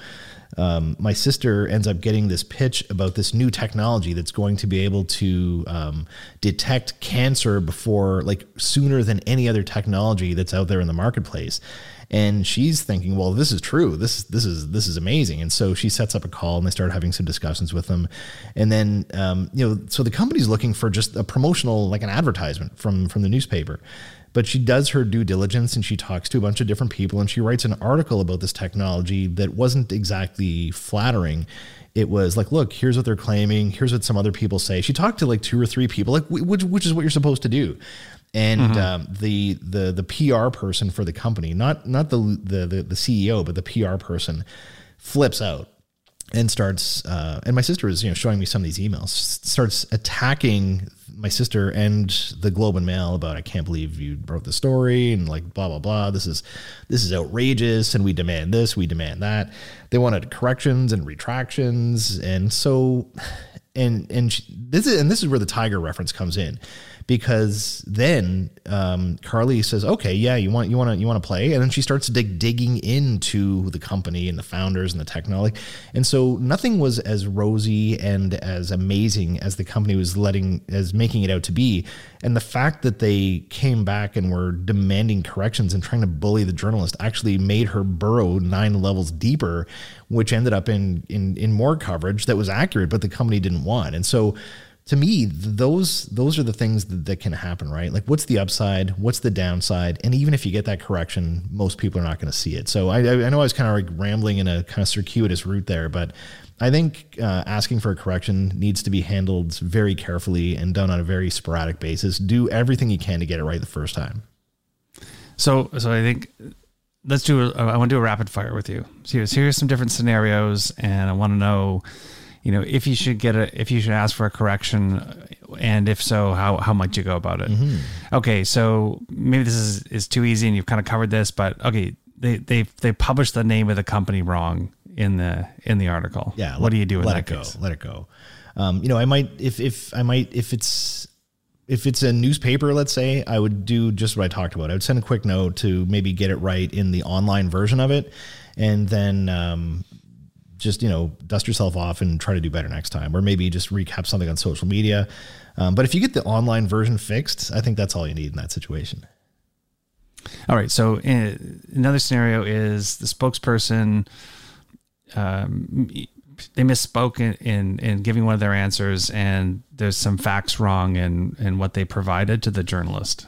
um, my sister ends up getting this pitch about this new technology that's going to be able to um, detect cancer before, like, sooner than any other technology that's out there in the marketplace and she's thinking, well, this is true. This this is this is amazing. And so she sets up a call, and they start having some discussions with them. And then, um, you know, so the company's looking for just a promotional, like an advertisement from from the newspaper. But she does her due diligence and she talks to a bunch of different people and she writes an article about this technology that wasn't exactly flattering it was like, look, here's what they're claiming. Here's what some other people say. She talked to like two or three people, like which, which is what you're supposed to do and mm-hmm. um, the the the PR person for the company, not not the, the the the CEO, but the PR person, flips out and starts. Uh, and my sister is you know showing me some of these emails. Starts attacking my sister and the Globe and Mail about I can't believe you wrote the story and like blah blah blah. This is this is outrageous, and we demand this, we demand that. They wanted corrections and retractions, and so and and she, this is and this is where the tiger reference comes in because then um, Carly says, "Okay, yeah, you want you want to you want to play," and then she starts dig, digging into the company and the founders and the technology, and so nothing was as rosy and as amazing as the company was letting as making it out to be, and the fact that they came back and were demanding corrections and trying to bully the journalist actually made her burrow nine levels deeper, which ended up in in in more coverage that was accurate, but the company didn't want, and so to me those those are the things that, that, can happen right? Like what's the upside? What's the downside? And even if you get that correction most people are not going to see it. So I, I know i was kind of like rambling in a kind of circuitous route there but i think uh, asking for a correction needs to be handled very carefully and done on a very sporadic basis. Do everything you can to get it right the first time. So so i think let's do a, i want to do a rapid fire with you. So here's, here's some different scenarios and i want to know you know, if you should get a, if you should ask for a correction, and if so, how how might you go about it? Mm-hmm. Okay, so maybe this is is too easy, and you've kind of covered this, but okay, they they they published the name of the company wrong in the in the article. Yeah. What let- do you do in let that it go. case? Let it go. Um, you know, I might if if I might if it's if it's a newspaper, let's say, I would do just what I talked about. I would send a quick note to maybe get it right in the online version of it, and then um, just you know dust yourself off and try to do better next time, or maybe just recap something on social media. Um, but if you get the online version fixed, I think that's all you need in that situation. All right. So uh, another scenario is the spokesperson. Um, they misspoke in, in in giving one of their answers, and there's some facts wrong in in what they provided to the journalist,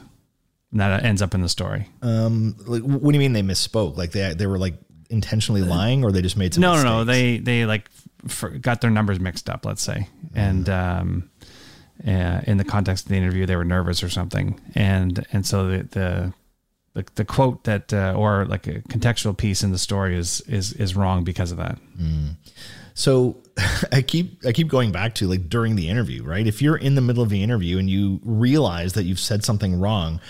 and that ends up in the story. Um, like, what do you mean they misspoke? Like they they were like intentionally lying, or they just made some no, no, no. They they like for, got their numbers mixed up. Let's say, and um, uh, in the context of the interview, they were nervous or something, and and so the the the, the quote that uh, or like a contextual piece in the story is is is wrong because of that. So I keep I keep going back to like during the interview, right? If you're in the middle of the interview and you realize that you've said something wrong,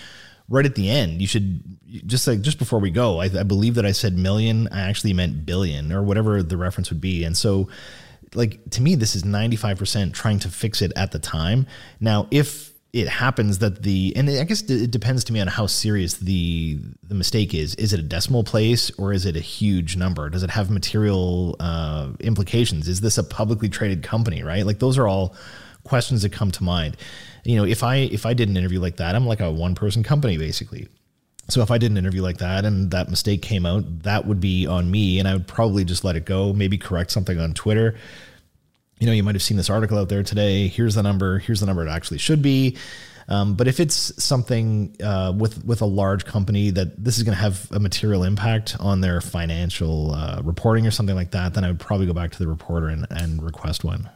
right at the end, you should just like just before we go, I, I believe that I said million, I actually meant billion or whatever the reference would be, and so like to me, this is 95% trying to fix it at the time. Now, if it happens that the and I guess it depends to me on how serious the the mistake is. Is it a decimal place or is it a huge number? Does it have material uh, implications? Is this a publicly traded company? Right, like those are all questions that come to mind. You know, if I if I did an interview like that, I'm like a one person company basically. So if I did an interview like that and that mistake came out, that would be on me, and I would probably just let it go. Maybe correct something on Twitter you know, you might have seen this article out there today. Here's the number. Here's the number it actually should be. Um, but if it's something uh, with with a large company that this is going to have a material impact on their financial uh, reporting or something like that, then I would probably go back to the reporter and, and request one.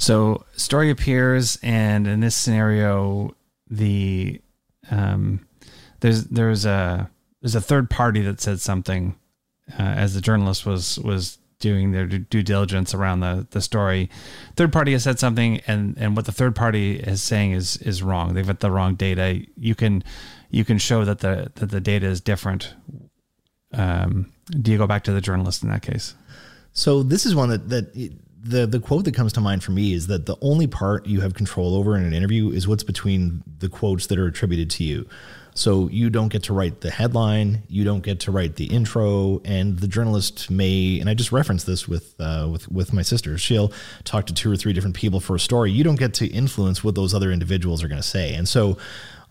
So story appears, and in this scenario, the um, there's there's a there's a third party that said something uh, as the journalist was was doing their due diligence around the the story. Third party has said something, and and what the third party is saying is is wrong. They've got the wrong data. You can you can show that the that the data is different. Um, do you go back to the journalist in that case? So this is one that that the the quote that comes to mind for me is that the only part you have control over in an interview is what's between the quotes that are attributed to you. So you don't get to write the headline, you don't get to write the intro, and the journalist may. And I just referenced this with uh, with with my sister. She'll talk to two or three different people for a story. You don't get to influence what those other individuals are going to say, and so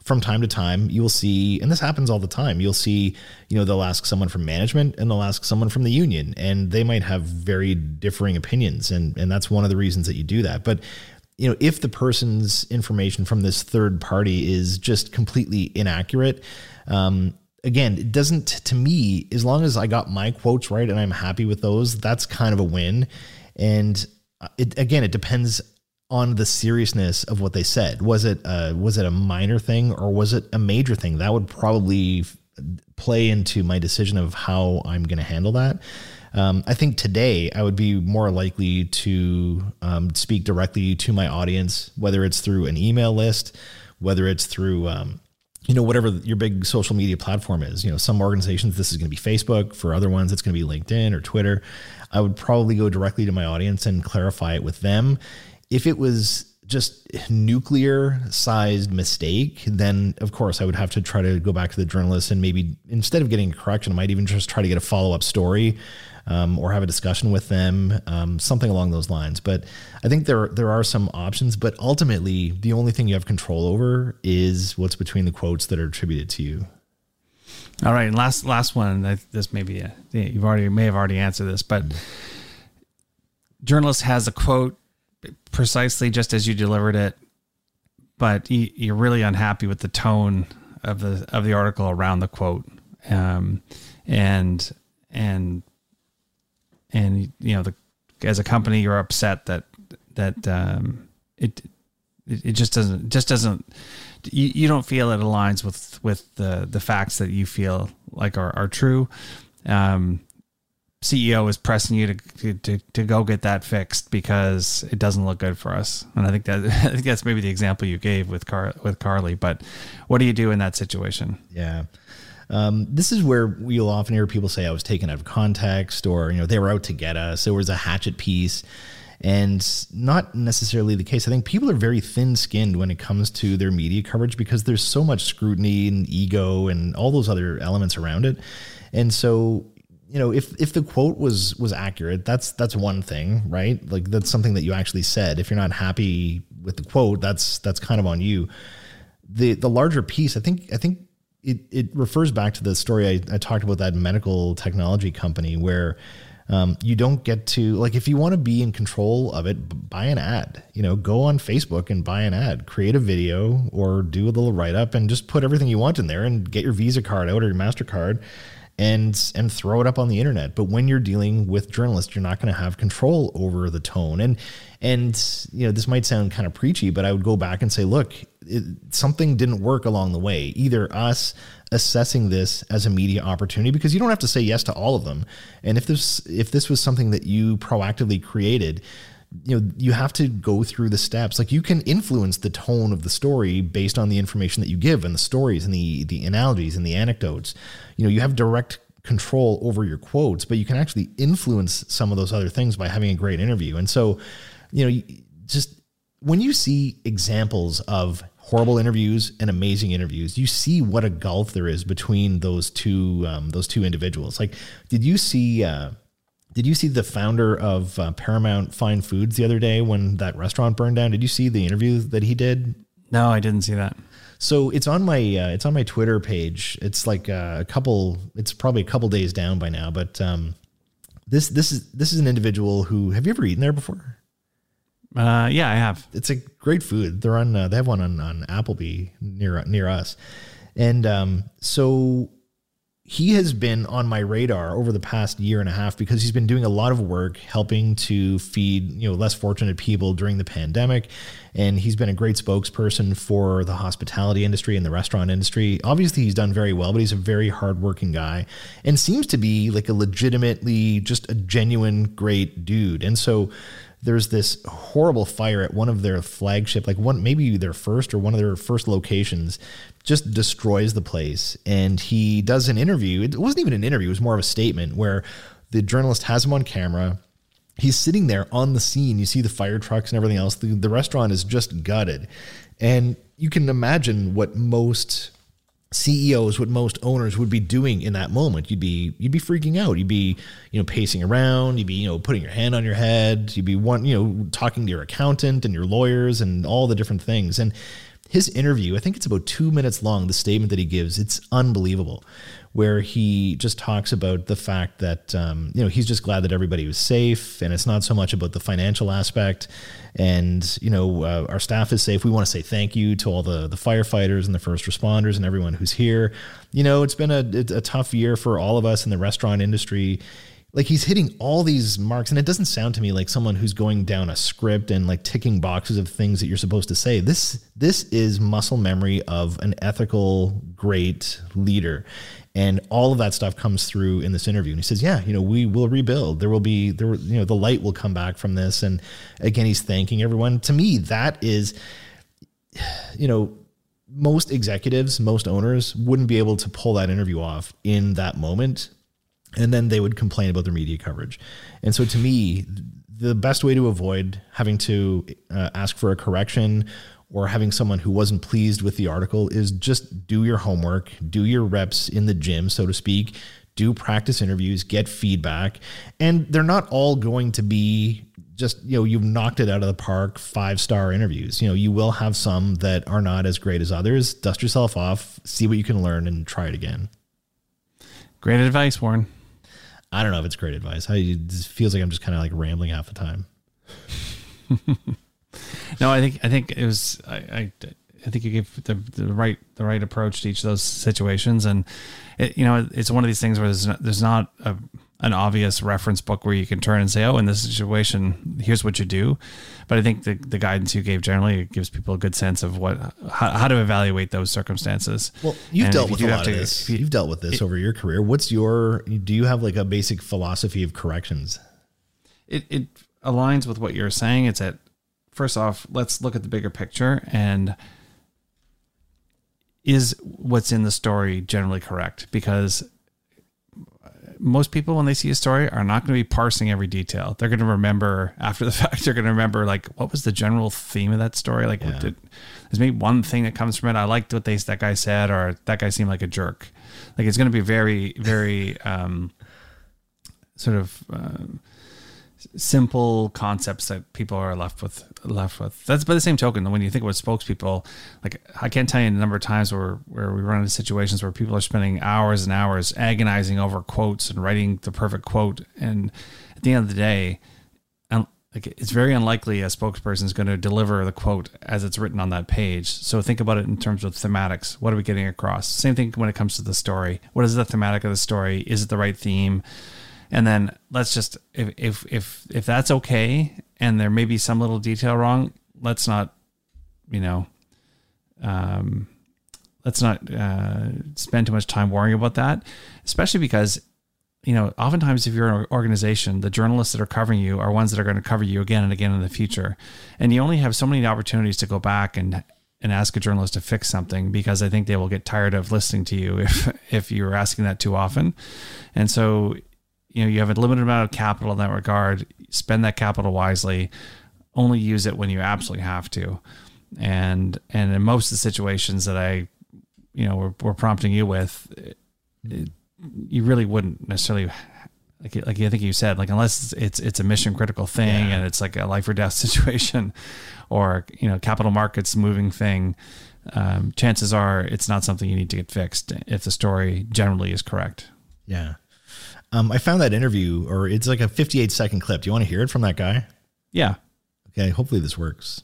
from time to time you will see and this happens all the time you'll see you know they'll ask someone from management and they'll ask someone from the union and they might have very differing opinions and and that's one of the reasons that you do that. But you know if the person's information from this third party is just completely inaccurate um, again it doesn't to me as long as i got my quotes right and i'm happy with those that's kind of a win. And it again it depends on the seriousness of what they said. Was it uh, was it a minor thing or was it a major thing? That would probably play into my decision of how I'm going to handle that. Um, I think today I would be more likely to um, speak directly to my audience, whether it's through an email list, whether it's through um, you know whatever your big social media platform is. You know, some organizations this is going to be Facebook. For other ones, it's going to be LinkedIn or Twitter. I would probably go directly to my audience and clarify it with them if it was just nuclear sized mistake, then of course I would have to try to go back to the journalist and maybe instead of getting a correction, I might even just try to get a follow up story um, or have a discussion with them, um, something along those lines. But I think there there are some options, but ultimately the only thing you have control over is what's between the quotes that are attributed to you. All right, and last last one. This may be a, you've already may have already answered this, but journalist has a quote precisely just as you delivered it, but you, you're really unhappy with the tone of the of the article around the quote, um, and and and you know the as a company you're upset that that um, it it it just doesn't just doesn't you, you don't feel it aligns with with the the facts that you feel like are, are true. Um ceo is pressing you to, to to go get that fixed because it doesn't look good for us and i think that i think that's maybe the example you gave with car with carly but what do you do in that situation Yeah. Um, this is where you'll often hear people say I was taken out of context, or you know they were out to get us. There was a hatchet piece, and not necessarily the case. I think people are very thin-skinned when it comes to their media coverage because there's so much scrutiny and ego and all those other elements around it, and so you know if if the quote was was accurate that's that's one thing right? Like that's something that you actually said. If you're not happy with the quote that's that's kind of on you. The the larger piece i think i think it it refers back to the story i, I talked about that medical technology company where um, you don't get to like if you want to be in control of it buy an ad. You know go on facebook and buy an ad. Create a video or do a little write-up and just put everything you want in there and get your visa card out or your mastercard and and throw it up on the internet. But when you're dealing with journalists, you're not going to have control over the tone. And and you know this might sound kind of preachy, but I would go back and say, look, it, something didn't work along the way. Either us assessing this as a media opportunity because you don't have to say yes to all of them. And if this if this was something that you proactively created, you know you have to go through the steps. Like you can influence the tone of the story based on the information that you give and the stories and the the analogies and the anecdotes. You know you have direct control over your quotes but you can actually influence some of those other things by having a great interview. And so you know just when you see examples of horrible interviews and amazing interviews you see what a gulf there is between those two um, those two individuals. Like did you see uh, did you see the founder of uh, Paramount Fine Foods the other day when that restaurant burned down? Did you see the interview that he did? No, I didn't see that. So it's on my uh, it's on my Twitter page. It's like uh, a couple. It's probably a couple days down by now. But um, this this is this is an individual who have you ever eaten there before? Uh, yeah, I have. It's a great food. They're on. Uh, they have one on on Applebee near near us, and um, so he has been on my radar over the past year and a half because he's been doing a lot of work helping to feed you know less fortunate people during the pandemic. And he's been a great spokesperson for the hospitality industry and the restaurant industry. Obviously he's done very well but he's a very hardworking guy and seems to be like a legitimately just a genuine great dude. And so there's this horrible fire at one of their flagship, like one maybe their first or one of their first locations, just destroys the place. And he does an interview. It wasn't even an interview; it was more of a statement where the journalist has him on camera. He's sitting there on the scene. You see the fire trucks and everything else. The, the restaurant is just gutted, and you can imagine what most CEOs, what most owners would be doing in that moment. You'd be you'd be freaking out. You'd be you know pacing around. You'd be you know putting your hand on your head. You'd be one you know talking to your accountant and your lawyers and all the different things. And his interview, I think it's about two minutes long. The statement that he gives, it's unbelievable where he just talks about the fact that um, you know he's just glad that everybody was safe, and it's not so much about the financial aspect. And you know uh, our staff is safe. We want to say thank you to all the the firefighters and the first responders and everyone who's here. You know it's been a, a tough year for all of us in the restaurant industry like he's hitting all these marks and it doesn't sound to me like someone who's going down a script and like ticking boxes of things that you're supposed to say this this is muscle memory of an ethical great leader and all of that stuff comes through in this interview. And he says yeah you know we will rebuild. There will be there you know the light will come back from this. And again he's thanking everyone. To me that is you know most executives most owners wouldn't be able to pull that interview off in that moment. And then they would complain about their media coverage. And so to me the best way to avoid having to uh, ask for a correction or having someone who wasn't pleased with the article is just do your homework, do your reps in the gym, so to speak, do practice interviews, get feedback. And they're not all going to be just, you know, you've knocked it out of the park, five star interviews. You know, you will have some that are not as great as others. Dust yourself off, see what you can learn, and try it again. Great advice, Warren. I don't know if it's great advice. I, it feels like I'm just kind of like rambling half the time. no, I think I think it was I, I, I think you gave the, the right the right approach to each of those situations, and it, you know it's one of these things where there's not, there's not a, an obvious reference book where you can turn and say, oh, in this situation, here's what you do. But I think the the guidance you gave generally gives people a good sense of what how, how to evaluate those circumstances. Well, you've and dealt with a lot to, of this. You, have dealt with this it, over your career. What's your do you have like a basic philosophy of corrections? It it aligns with what you're saying. It's at first off, let's look at the bigger picture and is what's in the story generally correct? Because most people when they see a story are not going to be parsing every detail. They're going to remember after the fact. They're going to remember like what was the general theme of that story. Like Yeah. did, there's maybe one thing that comes from it. I liked what they that guy said, or that guy seemed like a jerk. Like it's going to be very very um, sort of. Um, simple concepts that people are left with left with. That's by the same token when you think about spokespeople like i can't tell you the number of times where where we run into situations where people are spending hours and hours agonizing over quotes and writing the perfect quote. And at the end of the day like it's very unlikely a spokesperson is going to deliver the quote as it's written on that page. So think about it in terms of thematics. What are we getting across? Same thing when it comes to the story. What is the thematic of the story? Is it the right theme and then let's just if if if if that's okay and there may be some little detail wrong let's not you know um let's not uh spend too much time worrying about that especially because you know oftentimes if you're an organization the journalists that are covering you are ones that are going to cover you again and again in the future and you only have so many opportunities to go back and and ask a journalist to fix something because I think they will get tired of listening to you if if you're asking that too often. And so you know you have a limited amount of capital in that regard spend that capital wisely only use it when you absolutely have to and and in most of the situations that i you know we're, we're prompting you with it, you really wouldn't necessarily like like I think you said like unless it's it's, it's a mission critical thing Yeah. and it's like a life or death situation or you know capital markets moving thing um, chances are it's not something you need to get fixed if the story generally is correct Yeah. Um, I found that interview, or it's like a 58 second clip. Do you want to hear it from that guy? yeah Okay. Hopefully this works.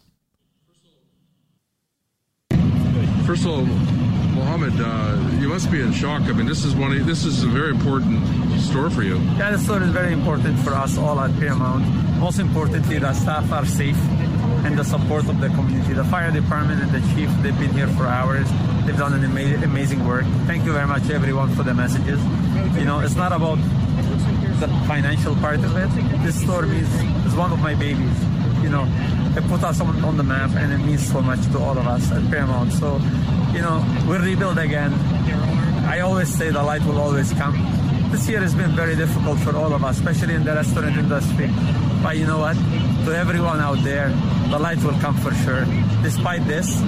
First of all, Mohammed, uh, you must be in shock. I mean, this is one. Of, this is a very important store for you. Yeah, the store is very important for us all at Paramount. Most importantly, the staff are safe and the support of the community. The fire department and the chief, they've been here for hours. They've done an ama- amazing work. Thank you very much, everyone, for the messages. You know, it's not about the financial part of it. This store means is one of my babies. You know, it put us on, on the map, and it means so much to all of us at Paramount. So, you know, we'll rebuild again. I always say the light will always come. This year has been very difficult for all of us, especially in the restaurant industry. But you know what? To everyone out there, the light will come for sure. Despite this,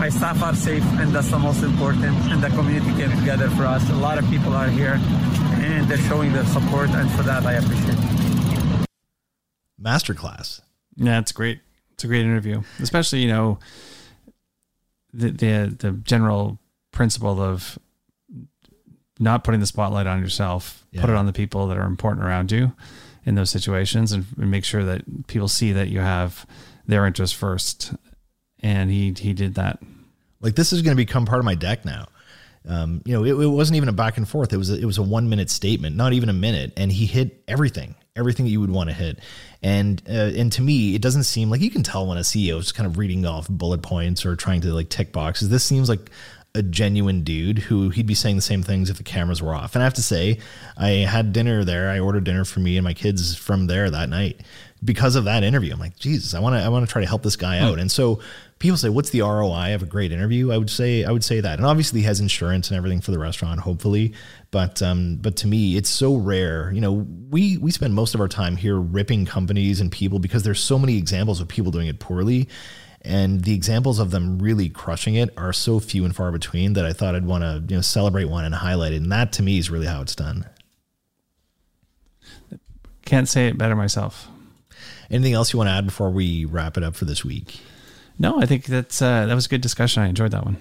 my staff are safe, and that's the most important. And the community came together for us. A lot of people are here, and they're showing their support, and for that, I appreciate it. Masterclass. Yeah, it's great. It's a great interview, especially you know the the the general principle of not putting the spotlight on yourself, put it on the people that are important around you in those situations, and, and make sure that people see that you have their interest first. And he he did that. Like this is going to become part of my deck now. Um, you know, it, it wasn't even a back and forth. It was a, it was a one minute statement, not even a minute, and he hit everything, everything that you would want to hit. And uh, and to me, it doesn't seem like you can tell when a CEO is kind of reading off bullet points or trying to like tick boxes. This seems like a genuine dude who he'd be saying the same things if the cameras were off. And I have to say, I had dinner there. I ordered dinner for me and my kids from there that night because of that interview. I'm like, Jesus, I want to I want to try to help this guy out. And so people say, what's the ROI of a great interview? I would say I would say that. And obviously he has insurance and everything for the restaurant, hopefully. But um, but to me, it's so rare. You know, we we spend most of our time here ripping companies and people because there's so many examples of people doing it poorly. And the examples of them really crushing it are so few and far between that I thought I'd want to you know celebrate one and highlight it. And that to me is really how it's done. Can't say it better myself. Anything else you want to add before we wrap it up for this week? No, I think that's uh, that was a good discussion. I enjoyed that one.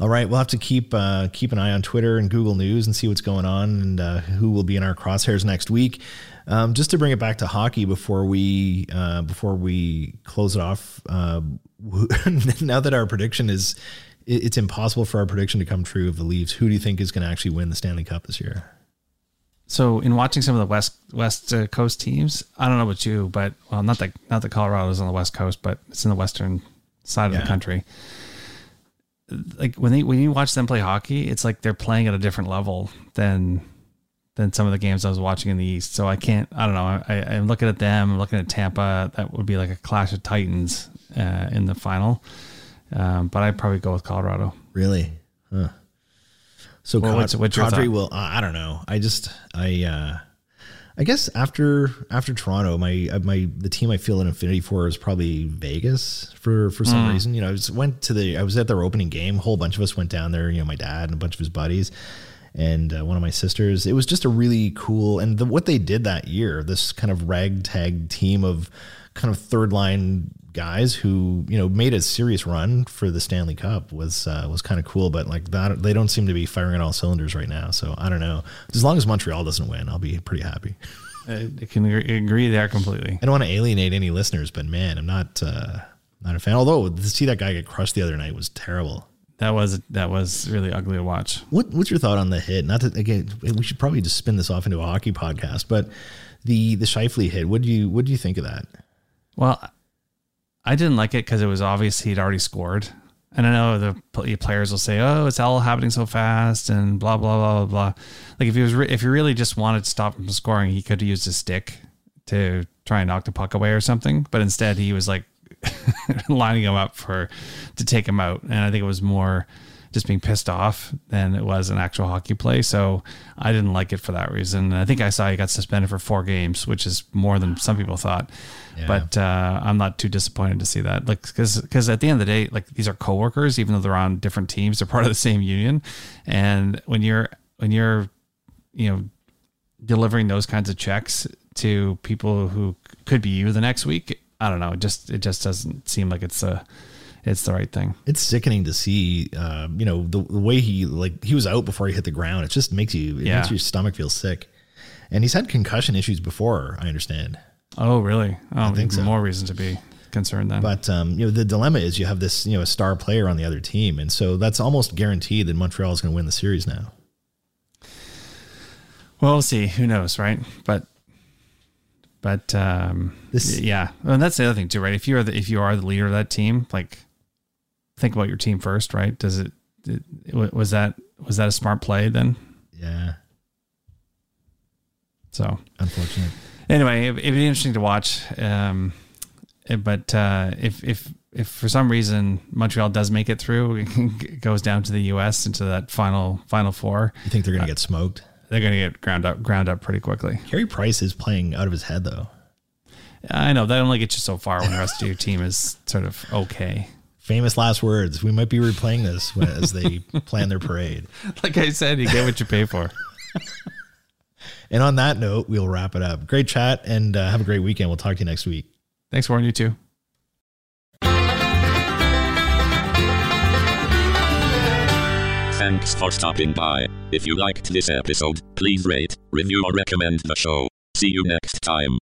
All right, we'll have to keep uh, keep an eye on Twitter and Google News and see what's going on and uh, who will be in our crosshairs next week. Um, just to bring it back to hockey before we uh, before we close it off. Uh, now that our prediction is, it's impossible for our prediction to come true of the Leafs. Who do you think is going to actually win the Stanley Cup this year? So in watching some of the west west uh, coast teams, I don't know about you, but well, not that not that Colorado's on the west coast, but it's in the western side of the country. Like when they when you watch them play hockey, it's like they're playing at a different level than than some of the games I was watching in the East. So I can't. I don't know. I, I'm looking at them. I'm looking at Tampa. That would be like a clash of titans uh, in the final. Um, but I'd probably go with Colorado. Really? So Well, Cod- what's- Kadri will. I I don't know. I just I uh I guess after after Toronto, my uh, my the team I feel an affinity for is probably Vegas for for some Hmm. reason. You know, I just went to the I was at their opening game. A whole bunch of us went down there. You know, my dad and a bunch of his buddies. And uh, one of my sisters. It was just a really cool, and the, what they did that year, this kind of ragtag team of kind of third line guys who you know made a serious run for the Stanley Cup was uh, was kind of cool. But like that, they don't seem to be firing on all cylinders right now. So I don't know. As long as Montreal doesn't win, I'll be pretty happy. I can agree- there completely. I don't want to alienate any listeners, but man, I'm not uh, not a fan. Although to see that guy get crushed the other night was terrible. That was that was really ugly to watch. What what's your thought on the hit? Not to again, we should probably just spin this off into a hockey podcast, but the the Scheifele hit. What do you what do you think of that? Well, I didn't like it because it was obvious he'd already scored. And I know the players will say, "Oh, it's all happening so fast," and blah blah blah blah blah. Like if he was, re- if he really just wanted to stop him from scoring, he could have used his stick to try and knock the puck away or something. But instead, he was like lining him up for to take him out. And I think it was more just being pissed off than it was an actual hockey play. So I didn't like it for that reason. I think I saw he got suspended for four games, which is more than some people thought. Yeah. But uh, I'm not too disappointed to see that. Like, because because at the end of the day, like these are coworkers, even though they're on different teams, they're part of the same union. And when you're when you're you know delivering those kinds of checks to people who could be you the next week, I don't know. It just it just doesn't seem like it's a it's the right thing. It's sickening to see, uh, you know, the, the way he like he was out before he hit the ground. It just makes you, it Yeah. makes your stomach feel sick. And he's had concussion issues before, I understand. Oh, really? Oh, think so. more reason to be concerned then. But um, you know, the dilemma is you have this, you know, a star player on the other team, and so that's almost guaranteed that Montreal is going to win the series now. Well, we'll see. Who knows, right? But but um This- yeah. And that's the other thing too, right? If you're the if you are the leader of that team, like think about your team first, right? Does it, it was that was that a smart play then? Yeah, So unfortunate. anyway, it, it'd be interesting to watch. Um, eh, but uh, if if if for some reason Montreal does make it through, it goes down to the U.S. into that final final four, You think they're going to get smoked? they're going to get ground up ground up pretty quickly. Carey Price is playing out of his head, though. I know that only gets you so far when the rest of your team is sort of okay. Famous last words. We might be replaying this as they plan their parade. Like I said, you get what you pay for. And on that note, we'll wrap it up. Great chat and uh, have a great weekend. We'll talk to you next week. Thanks, Warren. You too. Thanks for stopping by. If you liked this episode, please rate, review, or recommend the show. See you next time.